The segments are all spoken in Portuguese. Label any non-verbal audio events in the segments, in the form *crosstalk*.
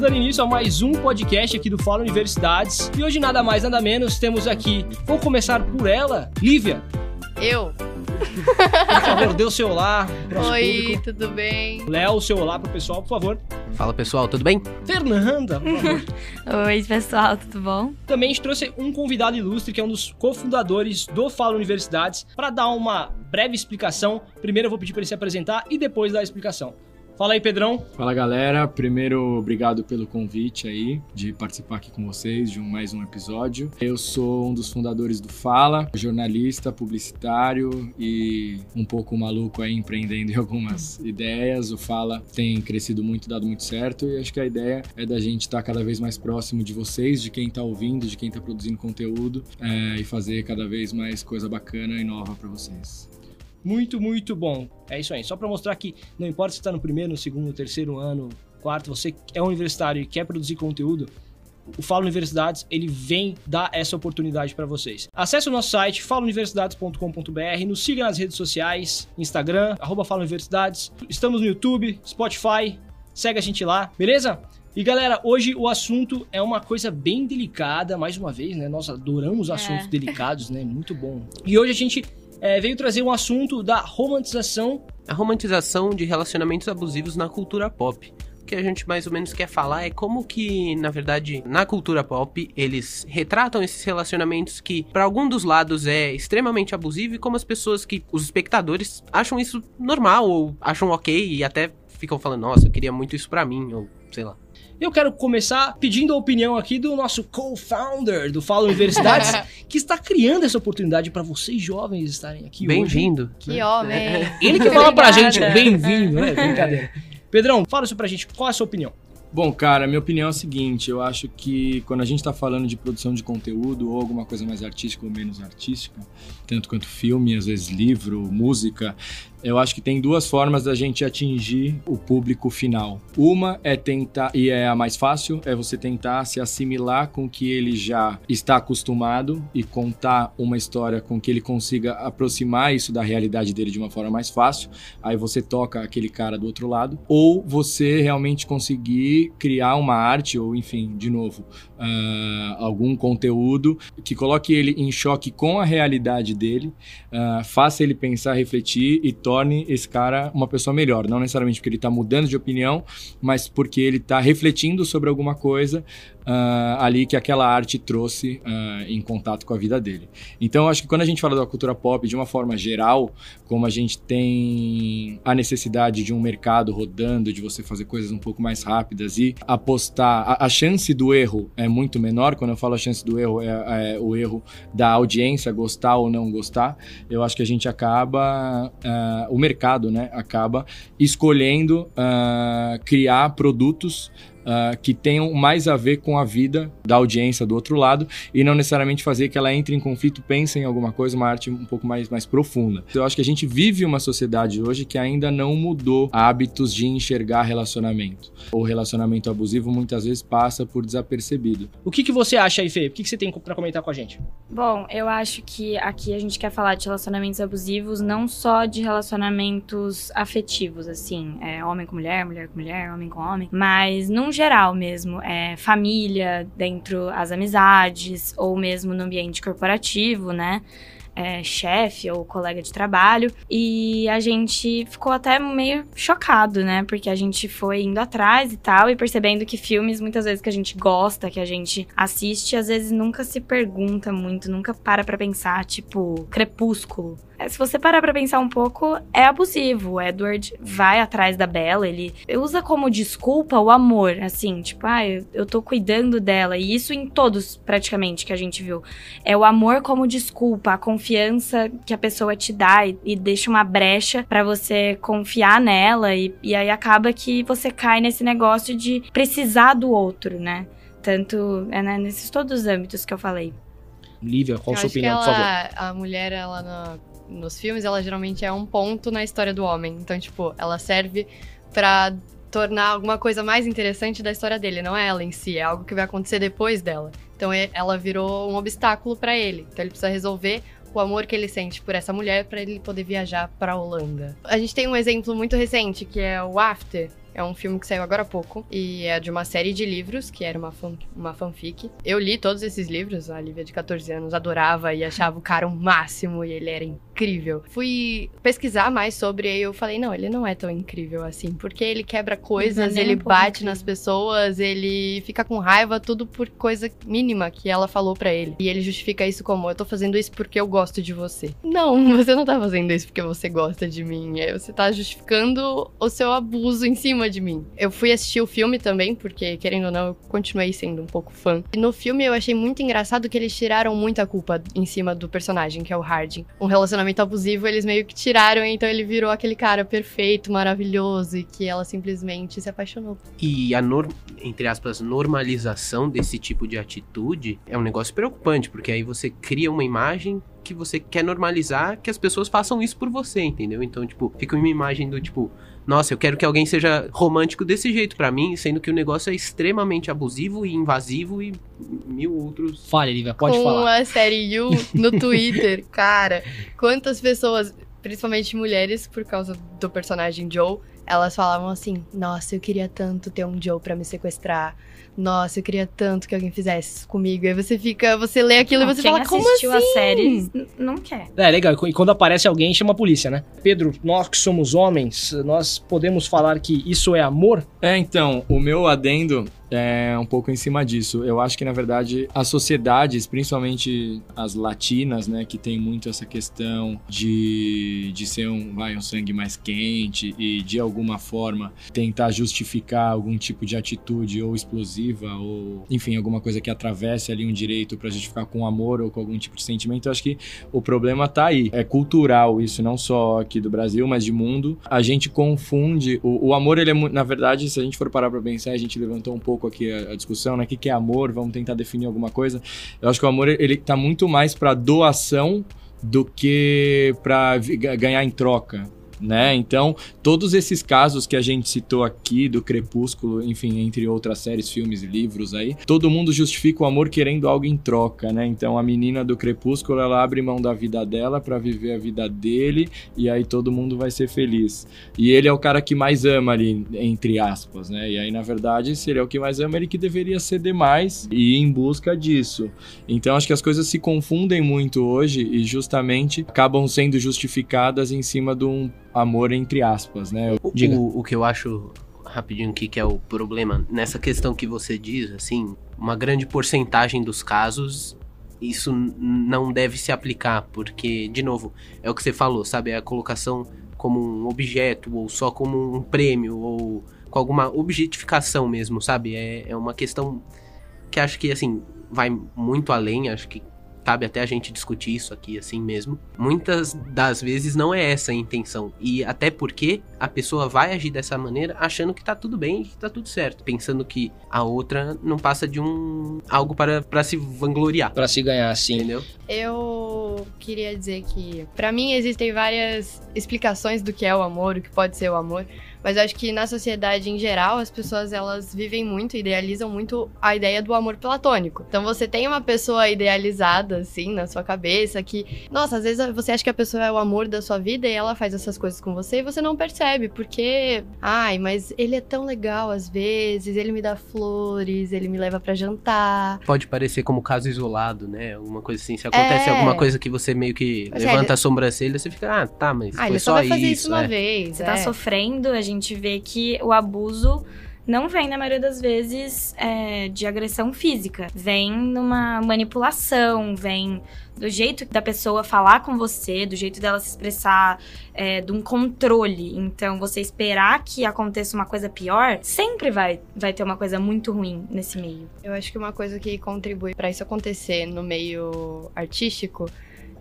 Estamos dando início a mais um podcast aqui do Fala Universidades. E hoje, nada mais, nada menos, temos aqui. Vou começar por ela, Lívia. Eu. Por favor, dê o seu olá. pro nosso Oi, público. tudo bem? Léo, o seu olá pro pessoal, por favor. Fala pessoal, tudo bem? Fernanda, por favor. Oi, pessoal, tudo bom? Também a gente trouxe um convidado ilustre, que é um dos cofundadores do Fala Universidades, para dar uma breve explicação. Primeiro eu vou pedir para ele se apresentar e depois dar a explicação. Fala aí, Pedrão. Fala galera, primeiro obrigado pelo convite aí de participar aqui com vocês de um, mais um episódio. Eu sou um dos fundadores do Fala, jornalista, publicitário e um pouco maluco aí empreendendo em algumas ideias. O Fala tem crescido muito, dado muito certo e acho que a ideia é da gente estar cada vez mais próximo de vocês, de quem está ouvindo, de quem está produzindo conteúdo é, e fazer cada vez mais coisa bacana e nova para vocês. Muito, muito bom. É isso aí. Só para mostrar que não importa se está no primeiro, no segundo, no terceiro ano, quarto, você é universitário e quer produzir conteúdo, o Fala Universidades ele vem dar essa oportunidade para vocês. Acesse o nosso site falauniversidades.com.br, nos siga nas redes sociais, Instagram, arroba Fala Universidades. Estamos no YouTube, Spotify, segue a gente lá, beleza? E galera, hoje o assunto é uma coisa bem delicada, mais uma vez, né? Nós adoramos É. assuntos delicados, né? Muito bom. *laughs* E hoje a gente é, veio trazer um assunto da romantização. A romantização de relacionamentos abusivos na cultura pop. O que a gente mais ou menos quer falar é como que, na verdade, na cultura pop, eles retratam esses relacionamentos que, para algum dos lados, é extremamente abusivo e como as pessoas que, os espectadores, acham isso normal ou acham ok e até ficam falando, nossa, eu queria muito isso pra mim, ou sei lá. Eu quero começar pedindo a opinião aqui do nosso co-founder do Fala Universidades, *laughs* que está criando essa oportunidade para vocês jovens estarem aqui hoje. Bem-vindo. Que homem. Ele que *laughs* fala pra gente, bem-vindo, né? Brincadeira. *laughs* Pedrão, fala isso pra gente, qual é a sua opinião? Bom, cara, minha opinião é a seguinte: eu acho que quando a gente está falando de produção de conteúdo ou alguma coisa mais artística ou menos artística, tanto quanto filme, às vezes livro, música, eu acho que tem duas formas da gente atingir o público final. Uma é tentar, e é a mais fácil, é você tentar se assimilar com o que ele já está acostumado e contar uma história com que ele consiga aproximar isso da realidade dele de uma forma mais fácil. Aí você toca aquele cara do outro lado. Ou você realmente conseguir criar uma arte, ou enfim, de novo, ah, algum conteúdo que coloque ele em choque com a realidade dele, ah, faça ele pensar, refletir e torne esse cara uma pessoa melhor. Não necessariamente porque ele está mudando de opinião, mas porque ele está refletindo sobre alguma coisa ah, ali que aquela arte trouxe ah, em contato com a vida dele. Então, acho que quando a gente fala da cultura pop de uma forma geral, como a gente tem a necessidade de um mercado rodando, de você fazer coisas um pouco mais rápidas e apostar, a, a chance do erro é muito menor. Quando eu falo a chance do erro, é, é o erro da audiência gostar ou não gostar. Eu acho que a gente acaba, ah, o mercado, né, acaba escolhendo criar produtos ah, que tenham mais a ver com a vida da audiência do outro lado e não necessariamente fazer que ela entre em conflito, pense em alguma coisa, uma arte um pouco mais, mais profunda. Eu acho que a gente vive uma sociedade hoje que ainda não mudou hábitos de enxergar relacionamento. O relacionamento abusivo muitas vezes passa por desapercebido. O que, que você acha aí, Fê? O que, que você tem pra comentar com a gente? Bom, eu acho que aqui a gente quer falar de relacionamentos abusivos, não só de relacionamentos afetivos, assim, é, homem com mulher, mulher com mulher, homem com homem, mas num geral mesmo, é, família, dentro as amizades, ou mesmo no ambiente corporativo, né? é, chefe ou colega de trabalho. E a gente ficou até meio chocado, né? Porque a gente foi indo atrás e tal, e percebendo que filmes, muitas vezes que a gente gosta, que a gente assiste, às vezes nunca se pergunta muito, nunca para pra pensar, tipo, Crepúsculo. É, Se você parar pra pensar um pouco, é abusivo. O Edward vai atrás da Bella, ele usa como desculpa o amor, assim, tipo, ah, eu, eu tô cuidando dela. E isso em todos, praticamente, que a gente viu. É o amor como desculpa, a confiança que a pessoa te dá e, e deixa uma brecha pra você confiar nela. E, e aí acaba que você cai nesse negócio de precisar do outro, né? Tanto é, né, nesses todos os âmbitos que eu falei. Lívia, qual a sua opinião, por favor? ela, a mulher, ela no- nos filmes, ela geralmente é um ponto na história do homem. Então, tipo, ela serve pra tornar alguma coisa mais interessante da história dele, não é ela em si, é algo que vai acontecer depois dela. Então, ela virou um obstáculo pra ele. Então, ele precisa resolver o amor que ele sente por essa mulher pra ele poder viajar pra Holanda. A gente tem um exemplo muito recente que é o After, É um filme que saiu agora há pouco e é de uma série de livros, que era uma, fan, uma fanfic. Eu li todos esses livros, a Lívia de 14 anos adorava e achava o cara o máximo e ele era incrível. Fui pesquisar mais sobre e eu falei, não, ele não é tão incrível assim, porque ele quebra coisas, ele um bate incrível. nas pessoas, ele fica com raiva, tudo por coisa mínima que ela falou pra ele. E ele justifica isso como, eu tô fazendo isso porque eu gosto de você. Não, *laughs* você não tá fazendo isso porque você gosta de mim, você tá justificando o seu abuso em cima de mim. Eu fui assistir o filme também, porque, querendo ou não, eu continuei sendo um pouco fã. E no filme eu achei muito engraçado que eles tiraram muita culpa em cima do personagem, que é o Harding. Um relacionamento abusivo, eles meio que tiraram, então ele virou aquele cara perfeito, maravilhoso, e que ela simplesmente se apaixonou. E a, entre aspas, normalização desse tipo de atitude é um negócio preocupante, porque aí você cria uma imagem que você quer normalizar que as pessoas façam isso por você, entendeu? Então, tipo, fica uma imagem do tipo, nossa, eu quero que alguém seja romântico desse jeito pra mim, sendo que o negócio é extremamente abusivo e invasivo e mil outros. Fale, Lívia, pode com falar. a série You no Twitter, *laughs* cara, quantas pessoas, principalmente mulheres, por causa do personagem Joe, elas falavam assim: Nossa, eu queria tanto ter um Joe pra me sequestrar. Nossa, eu queria tanto que alguém fizesse isso comigo. Aí você fica, você lê aquilo Não, e você quem fala, como assistiu assim? a série n- não quer. É, legal. E quando aparece alguém, chama a polícia, né? Pedro, nós que somos homens, nós podemos falar que isso é amor? É, então, o meu adendo é um pouco em cima disso. Eu acho que, na verdade, as sociedades, principalmente as latinas, né, que tem muito essa questão de, de ser um, vai, um sangue mais quente e, de alguma forma, tentar justificar algum tipo de atitude ou explosiva ou, enfim, alguma coisa que atravesse ali um direito para justificar com amor ou com algum tipo de sentimento, eu acho que o problema tá aí. É cultural isso, não só aqui do Brasil, mas de mundo. A gente confunde. O, o amor, ele é, na verdade, se a gente for parar pra pensar, a gente levantou um pouco aqui a, a discussão, né? O que, que é amor? Vamos tentar definir alguma coisa. Eu acho que o amor, ele tá muito mais pra doação do que ga- ganhar em troca. Né? Então, todos esses casos que a gente citou aqui do Crepúsculo, enfim, entre outras séries, filmes e livros aí, todo mundo justifica o amor querendo algo em troca, né? Então, a menina do Crepúsculo, ela abre mão da vida dela pra viver a vida dele e aí todo mundo vai ser feliz. E ele é o cara que mais ama ali, entre aspas, né? E aí, na verdade, se ele é o que mais ama, ele que deveria ceder mais e ir em busca disso. Então, acho que as coisas se confundem muito hoje e justamente acabam sendo justificadas em cima de um amor entre aspas, né? Diga. o, o que eu acho rapidinho aqui que é o problema nessa questão que você diz, assim, uma grande porcentagem dos casos isso não deve se aplicar, porque de novo, é o que você falou, sabe, é a colocação como um objeto ou só como um prêmio ou com alguma objetificação mesmo, sabe? É, é uma questão que acho que assim vai muito além, acho que cabe até a gente discutir isso aqui assim mesmo. Muitas das vezes não é essa a intenção. E até porque a pessoa vai agir dessa maneira achando que tá tudo bem e que tá tudo certo. Pensando que a outra não passa de um. algo para, para se vangloriar. Pra se ganhar, assim. Entendeu? Eu queria dizer que, pra mim, existem várias explicações do que é o amor, o que pode ser o amor. Mas eu acho que na sociedade em geral, as pessoas elas vivem muito, idealizam muito a ideia do amor platônico. Então você tem uma pessoa idealizada, assim, na sua cabeça, que, nossa, às vezes você acha que a pessoa é o amor da sua vida e ela faz essas coisas com você e você não percebe, porque, ai, mas ele é tão legal às vezes, ele me dá flores, ele me leva pra jantar. Pode parecer como caso isolado, né? Alguma coisa assim. Se acontece É. alguma coisa que você meio que Mas é, levanta ele- a sobrancelha, você fica, ah, tá, mas Ah, foi ele só, só vai fazer isso. isso uma é. vez. Você é. tá sofrendo, a gente vê que o abuso não vem, na maioria das vezes, é, de agressão física. Vem numa manipulação, vem do jeito da pessoa falar com você, do jeito dela se expressar, é, de um controle. Então, você esperar que aconteça uma coisa pior, sempre vai, vai ter uma coisa muito ruim nesse meio. Eu acho que uma coisa que contribui pra isso acontecer no meio artístico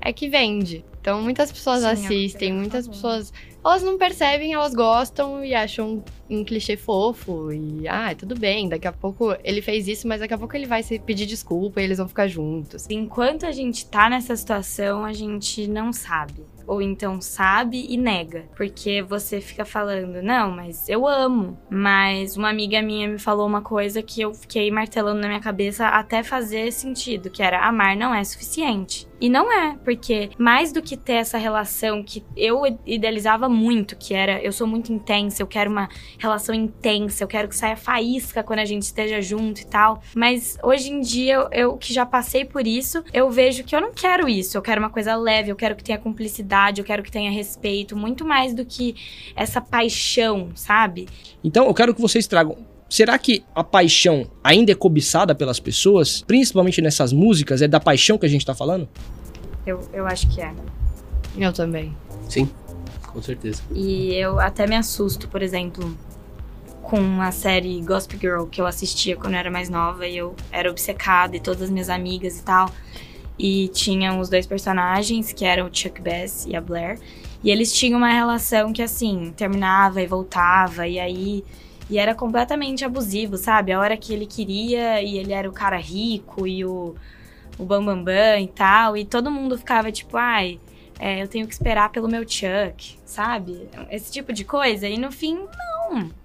é que vende. Então, muitas pessoas Sim, é assistem, eu ia muitas pessoas. Elas não percebem, elas gostam e acham um clichê fofo. E, ah, tudo bem, daqui a pouco ele fez isso, mas daqui a pouco ele vai se pedir desculpa e eles vão ficar juntos. Enquanto a gente tá nessa situação, a gente não sabe ou então sabe e nega. Porque você fica falando, não, mas eu amo. Mas uma amiga minha me falou uma coisa que eu fiquei martelando na minha cabeça até fazer sentido, que era amar não é suficiente. E não é, porque mais do que ter essa relação que eu idealizava muito, que era eu sou muito intensa, eu quero uma relação intensa, eu quero que saia faísca quando a gente esteja junto e tal. Mas hoje em dia, eu, eu que já passei por isso, eu vejo que eu não quero isso. Eu quero uma coisa leve, eu quero que tenha cumplicidade, eu quero que tenha respeito, muito mais do que essa paixão, sabe? Então, eu quero que vocês tragam Será que a paixão ainda é cobiçada pelas pessoas, principalmente nessas músicas? É da paixão que a gente tá falando? Eu, eu acho que é. Eu também. Sim, com certeza. E eu até me assusto, por exemplo, com a série Gossip Girl que eu assistia quando eu era mais nova e eu era obcecada e todas as minhas amigas e tal. E tinham os dois personagens, que eram o Chuck Bass e a Blair. E eles tinham uma relação que, assim, terminava e voltava, e aí e era completamente abusivo, sabe? A hora que ele queria e ele era o cara rico e o, o bambambam bam, bam e tal. E todo mundo ficava tipo, ai, é, eu tenho que esperar pelo meu Chuck, sabe? Esse tipo de coisa. E no fim, não,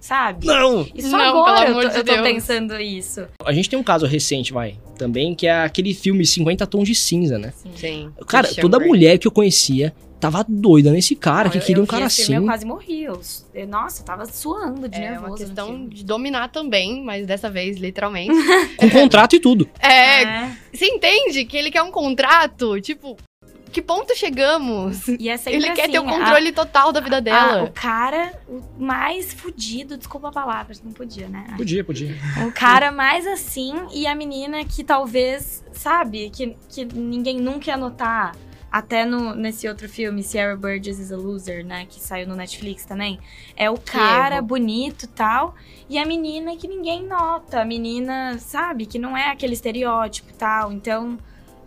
sabe? Não! E só Não, agora pelo eu amor tô, de eu tô pensando isso. A gente tem um caso recente, vai, também, que é aquele filme 50 Tons de Cinza, né? Sim. Cara, Christian toda mulher que eu conhecia tava doida nesse cara, Não, que eu- queria eu um cara esse filme, assim. Eu quase morri. Eu, eu- nossa, eu tava suando de É nervoso. uma no questão de dominar também, mas dessa vez, literalmente. Com contrato e tudo. é, É. você entende que ele quer um contrato? Tipo, que ponto chegamos? E é sempre Ele quer ter o assim, a- controle total da vida dela. o cara o mais fudido, desculpa a palavra, não podia, né? Podia, podia. O cara mais assim e a menina que talvez, sabe, que, que ninguém nunca ia notar. Até no, nesse outro filme, Sierra Burgess is a Loser, né? Que saiu no Netflix também. É o cara erro. bonito e tal. E a menina que ninguém nota. A menina, sabe, que não é aquele estereótipo e tal. Então,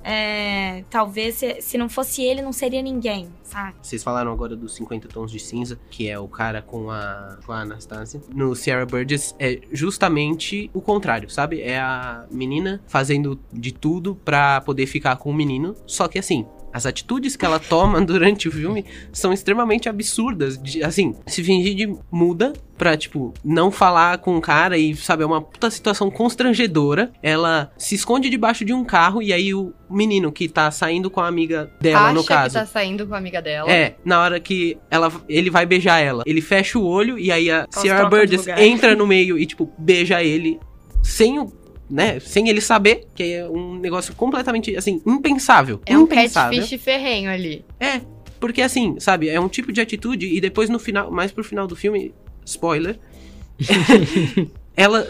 é, talvez se, se não fosse ele, não seria ninguém, sabe? Vocês falaram agora dos 50 tons de cinza, que é o cara com a, com a Anastasia. No Sierra Burgess é justamente o contrário, sabe? É a menina fazendo de tudo pra poder ficar com o menino. Só que assim, as atitudes que ela toma *laughs* durante o filme são extremamente absurdas. De, assim, se fingir de muda pra, tipo, não falar com o cara e, sabe, é uma puta situação constrangedora. Ela se esconde debaixo de um carro e aí o menino que tá saindo com a amiga dela, Acha no caso. que tá saindo com a amiga dela. É, na hora que ela, ele vai beijar ela. Ele fecha o olho e aí a Elas Sierra Burgess entra no meio e, tipo, beija ele sem o. Né, sem ele saber, que é um negócio completamente, assim, impensável. É um impensável. catfish ferrenho ali. É, porque assim, sabe, é um tipo de atitude e depois no final, mais pro final do filme, spoiler, *laughs* ela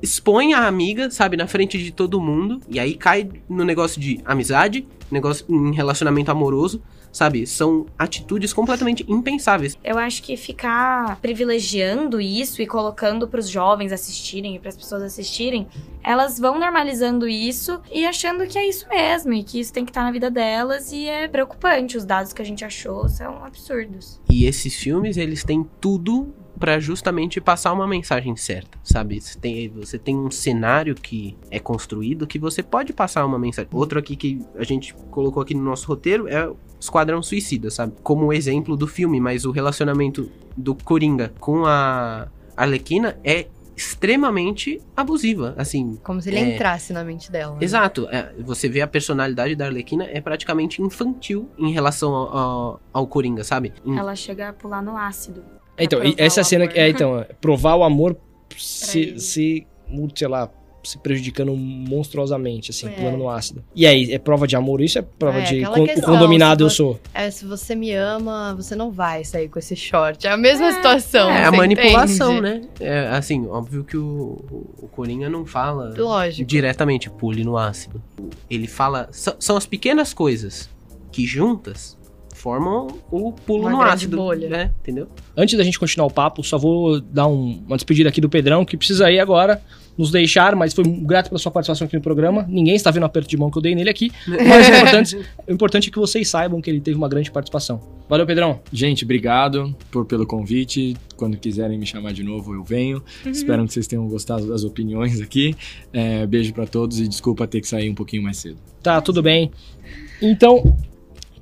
expõe a amiga, sabe, na frente de todo mundo e aí cai no negócio de amizade, negócio em relacionamento amoroso, sabe? São atitudes completamente impensáveis. Eu acho que ficar privilegiando isso e colocando pros jovens assistirem e pras pessoas assistirem, elas vão normalizando isso e achando que é isso mesmo e que isso tem que estar na vida delas e é preocupante. Os dados que a gente achou são absurdos. E esses filmes, eles têm tudo pra justamente passar uma mensagem certa, sabe? Você tem, você tem um cenário que é construído que você pode passar uma mensagem. Outro aqui que a gente colocou aqui no nosso roteiro é o Esquadrão Suicida, sabe? Como exemplo do filme, mas o relacionamento do Coringa com a Arlequina é extremamente abusiva, assim. Como se ele É. entrasse na mente dela. né? Exato, é, você vê a personalidade da Arlequina é praticamente infantil em relação ao, ao, ao Coringa, sabe? Em- Ela chega a pular no ácido. Então, essa cena. amor. É, então, é, provar o amor se, se, sei lá, se prejudicando monstruosamente, assim, É. pulando no ácido. E aí, é prova de amor? Isso é prova É, de con- questão, quão dominado eu se sou. É, se você me ama, você não vai sair com esse short. É a mesma situação. É a manipulação, entende? né? É, assim, óbvio que o, o Coringa não fala Lógico. diretamente pule no ácido. Ele fala. São as pequenas coisas que juntas formam o pulo Uma no ácido. bolha. Né? Entendeu? Antes da gente continuar o papo, só vou dar um- uma despedida aqui do Pedrão, que precisa ir agora nos deixar, mas foi grato pela sua participação aqui no programa. Ninguém está vendo o aperto de mão que eu dei nele aqui, *laughs* mas o importante, o importante é que vocês saibam que ele teve uma grande participação. Valeu, Pedrão. Gente, obrigado por, pelo convite. Quando quiserem me chamar de novo, eu venho. Espero que vocês tenham gostado das opiniões aqui. É, beijo pra todos e desculpa ter que sair um pouquinho mais cedo. Tá, tudo bem. Então,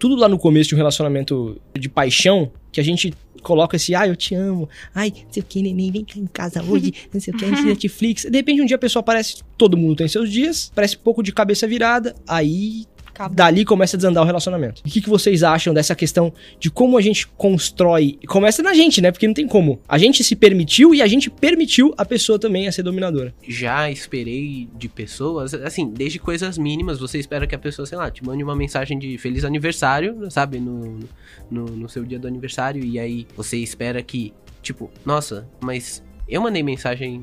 tudo lá no começo de um relacionamento de paixão, que a gente coloca esse, ai, eu te amo, ai, não sei o que, neném, vem cá em casa hoje, não sei o que, a *laughs* Netflix. De repente, um dia a pessoa aparece, todo mundo tem seus dias, parece um pouco de cabeça virada, aí Acabou. dali começa a desandar o relacionamento. O que, que vocês acham dessa questão de como a gente constrói? Começa na gente, né? Porque não tem como. A gente se permitiu e a gente permitiu a pessoa também a ser dominadora. Já esperei de pessoas, assim, desde coisas mínimas, você espera que a pessoa, sei lá, te mande uma mensagem de feliz aniversário, sabe, no, no, no seu dia do aniversário, e aí você espera que, tipo, nossa, mas eu mandei mensagem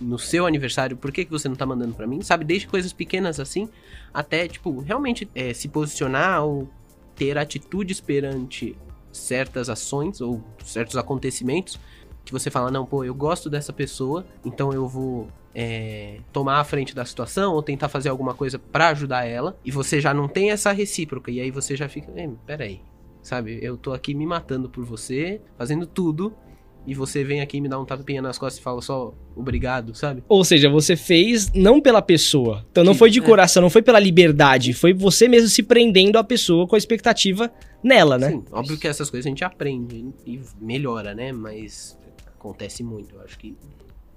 no seu aniversário, por que, que você não tá mandando pra mim? Sabe, desde coisas pequenas assim, até, tipo, realmente é, se posicionar ou ter atitudes perante certas ações ou certos acontecimentos que você fala, não, pô, eu gosto dessa pessoa, então eu vou é, tomar a frente da situação ou tentar fazer alguma coisa pra ajudar ela, e você já não tem essa recíproca, e aí você já fica, "Eh, peraí, sabe, eu tô aqui me matando por você, fazendo tudo, e você vem aqui me dá um tapinha nas costas e fala só obrigado, sabe? Ou seja, você fez não pela pessoa. Então não Sim, foi de é. coração, não foi pela liberdade. Foi você mesmo se prendendo à pessoa com a expectativa nela, né? Sim, óbvio que essas coisas a gente aprende e melhora, né? Mas acontece muito, eu acho que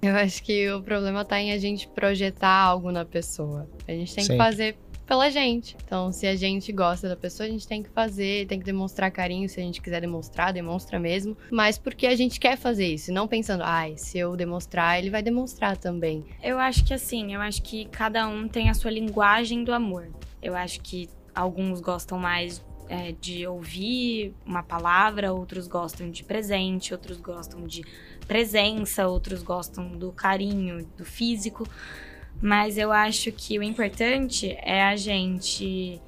Eu acho que o problema tá em a gente projetar algo na pessoa. A gente tem Sempre. que fazer pela gente. Então, se a gente gosta da pessoa, a gente tem que fazer, tem que demonstrar carinho. Se a gente quiser demonstrar, demonstra mesmo. Mas porque a gente quer fazer isso. Não pensando, ai, se eu demonstrar, ele vai demonstrar também. Eu acho que assim, eu acho que cada um tem a sua linguagem do amor. Eu acho que alguns gostam mais é, de ouvir uma palavra, outros gostam de presente, outros gostam de presença, outros gostam do carinho, do físico. Mas eu acho que o importante é a gente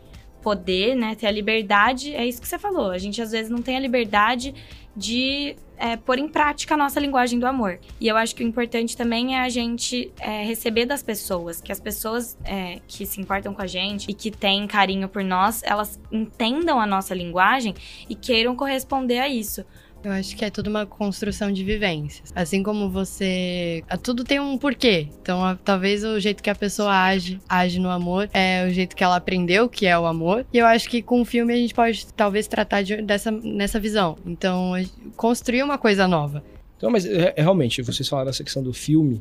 poder, né, ter a liberdade, é isso que você falou. A gente às vezes não tem a liberdade de é, pôr em prática a nossa linguagem do amor. E eu acho que o importante também é a gente é, receber das pessoas, que as pessoas é, que se importam com a gente e que têm carinho por nós, elas entendam a nossa linguagem e queiram corresponder a isso. Eu acho que é tudo uma construção de vivências. Assim como você. ah, Tudo tem um porquê. Então, a- talvez o jeito que a pessoa age, age no amor, é o jeito que ela aprendeu que é o amor. E eu acho que com o filme a gente pode talvez tratar de- dessa, nessa visão. Então, construir uma coisa nova. Então, mas é, é, realmente, vocês falaram essa questão do filme.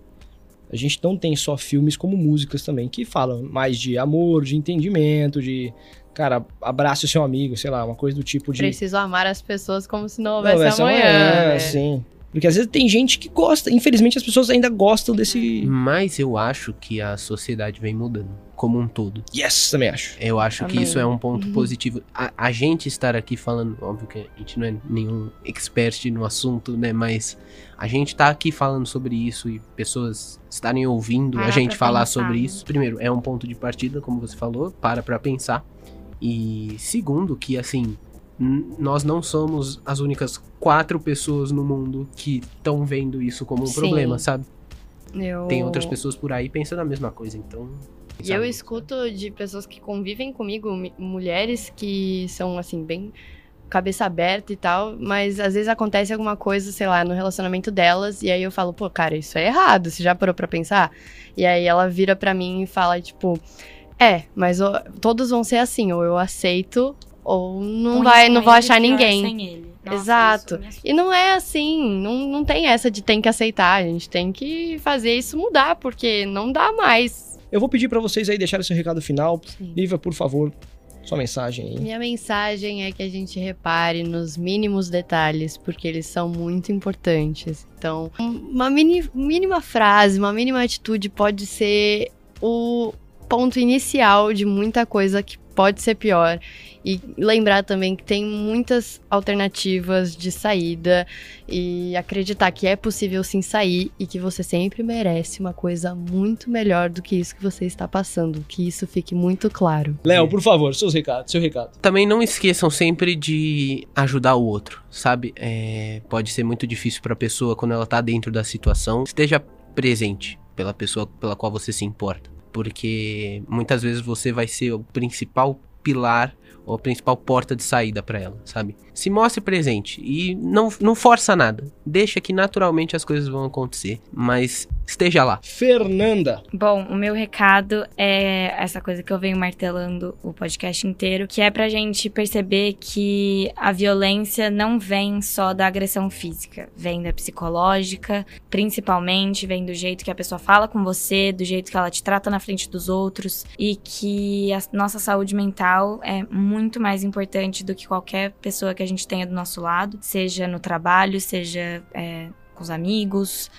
A gente não tem só filmes como músicas também, que falam mais de amor, de entendimento, de. Cara, abrace o seu amigo, sei lá, uma coisa do tipo de. Preciso amar as pessoas como se não Não, houvesse ser amanhã. amanhã, né? sim. Porque às vezes tem gente que gosta. Infelizmente, as pessoas ainda gostam desse. Mas eu acho que a sociedade vem mudando, como um todo. Yes, também acho. Eu acho que Também. isso é um ponto Uhum. positivo. A, a gente estar aqui falando, óbvio que a gente não é nenhum expert no assunto, né? Mas a gente tá aqui falando sobre isso e pessoas estarem ouvindo a Para gente falar pensar, sobre né? isso. Primeiro, é um ponto de partida, como você falou, para pra pensar. E segundo, que assim, nós não somos as únicas quatro pessoas no mundo que estão vendo isso como um Sim. problema, sabe? Eu... Tem outras pessoas por aí pensando a mesma coisa, então. E eu escuto de pessoas que convivem comigo, mi- mulheres que são, assim, bem cabeça aberta e tal, mas às vezes acontece alguma coisa, sei lá, no relacionamento delas, e aí eu falo, pô, cara, isso é errado, você já parou pra pensar? E aí ela vira pra mim e fala, tipo, é, mas ó, todos vão ser assim, ou eu aceito, ou não Ruim vai, com não vou ele, achar ninguém. sem ele. Nossa, Exato. isso. E não é assim, não, não tem essa de tem que aceitar, a gente tem que fazer isso mudar, porque não dá mais. Eu vou pedir pra vocês aí deixarem seu recado final. Sim. Lívia, por favor, sua mensagem aí. Minha mensagem é que a gente repare nos mínimos detalhes, porque eles são muito importantes. Então, uma mini- mínima frase, uma mínima atitude pode ser o ponto inicial de muita coisa que pode ser pior. E lembrar também que tem muitas alternativas de saída e acreditar que é possível sim sair e que você sempre merece uma coisa muito melhor do que isso que você está passando. Que isso fique muito claro. Léo, por favor, seus recados, seu recado. Também não esqueçam sempre de ajudar o outro, sabe? É, pode ser muito difícil pra pessoa quando ela tá dentro da situação. Esteja presente pela pessoa pela qual você se importa. Porque muitas vezes você vai ser o principal pilar ou a principal porta de saída para ela, sabe? Se mostre presente e não, não força nada. Deixa que naturalmente as coisas vão acontecer, mas esteja lá. Fernanda. Bom, o meu recado é essa coisa que eu venho martelando o podcast inteiro, que é pra gente perceber que a violência não vem só da agressão física, vem da psicológica, principalmente vem do jeito que a pessoa fala com você, do jeito que ela te trata na frente dos outros e que a nossa saúde mental é muito mais importante do que qualquer pessoa que a gente tenha do nosso lado, seja no trabalho, seja é, com os amigos,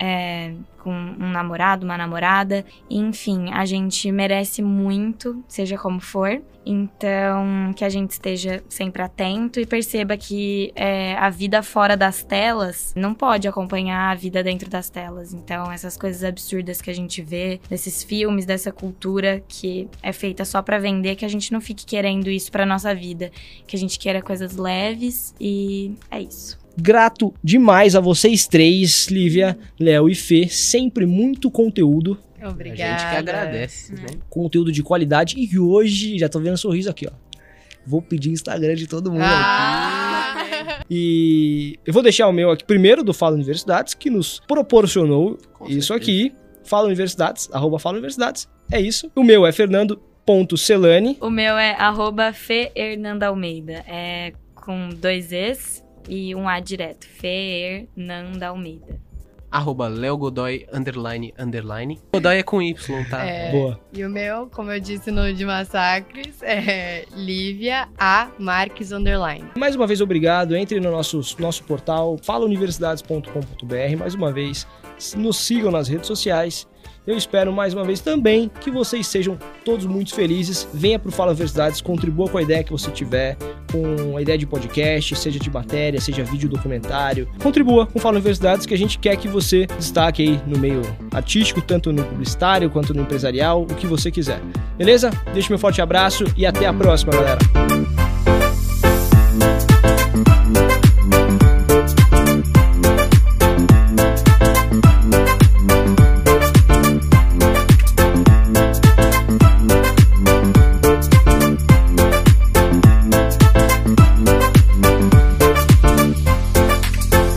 é, com um namorado, uma namorada. Enfim, a gente merece muito, seja como for. Então, que a gente esteja sempre atento e perceba que é, a vida fora das telas não pode acompanhar a vida dentro das telas. Então, essas coisas absurdas que a gente vê, desses filmes, dessa cultura que é feita só para vender, que a gente não fique querendo isso para nossa vida, que a gente queira coisas leves e é isso grato demais a vocês três, Lívia, Léo e Fê. Sempre muito conteúdo. Obrigada. A gente que agradece, né? Conteúdo de qualidade. E hoje, já tô vendo um sorriso aqui, ó. Vou pedir Instagram de todo mundo Ah. aqui. E eu vou deixar o meu aqui primeiro do Fala Universidades, que nos proporcionou Com isso certeza. aqui. Fala Universidades, arroba Fala Universidades. É isso. O meu é Fernando.celani. O meu é arroba Fê Hernanda Almeida. É com dois Es e um A direto. Fê Hernanda Almeida. Arroba Léo Godoy, underline, underline. Godoy é com Y, tá? É, Boa. E o meu, como eu disse no de Massacres, é Lívia A. Marques Underline. Mais uma vez, obrigado. Entre no nosso, nosso portal falauniversidades.com.br. Mais uma vez, nos sigam nas redes sociais. Eu espero mais uma vez também que vocês sejam todos muito felizes. Venha para o Fala Universidades, contribua com a ideia que você tiver, com a ideia de podcast, seja de matéria, seja vídeo documentário. Contribua com o Fala Universidades que a gente quer que você destaque aí no meio artístico, tanto no publicitário quanto no empresarial, o que você quiser. Beleza? Deixo meu forte abraço e até a próxima, galera.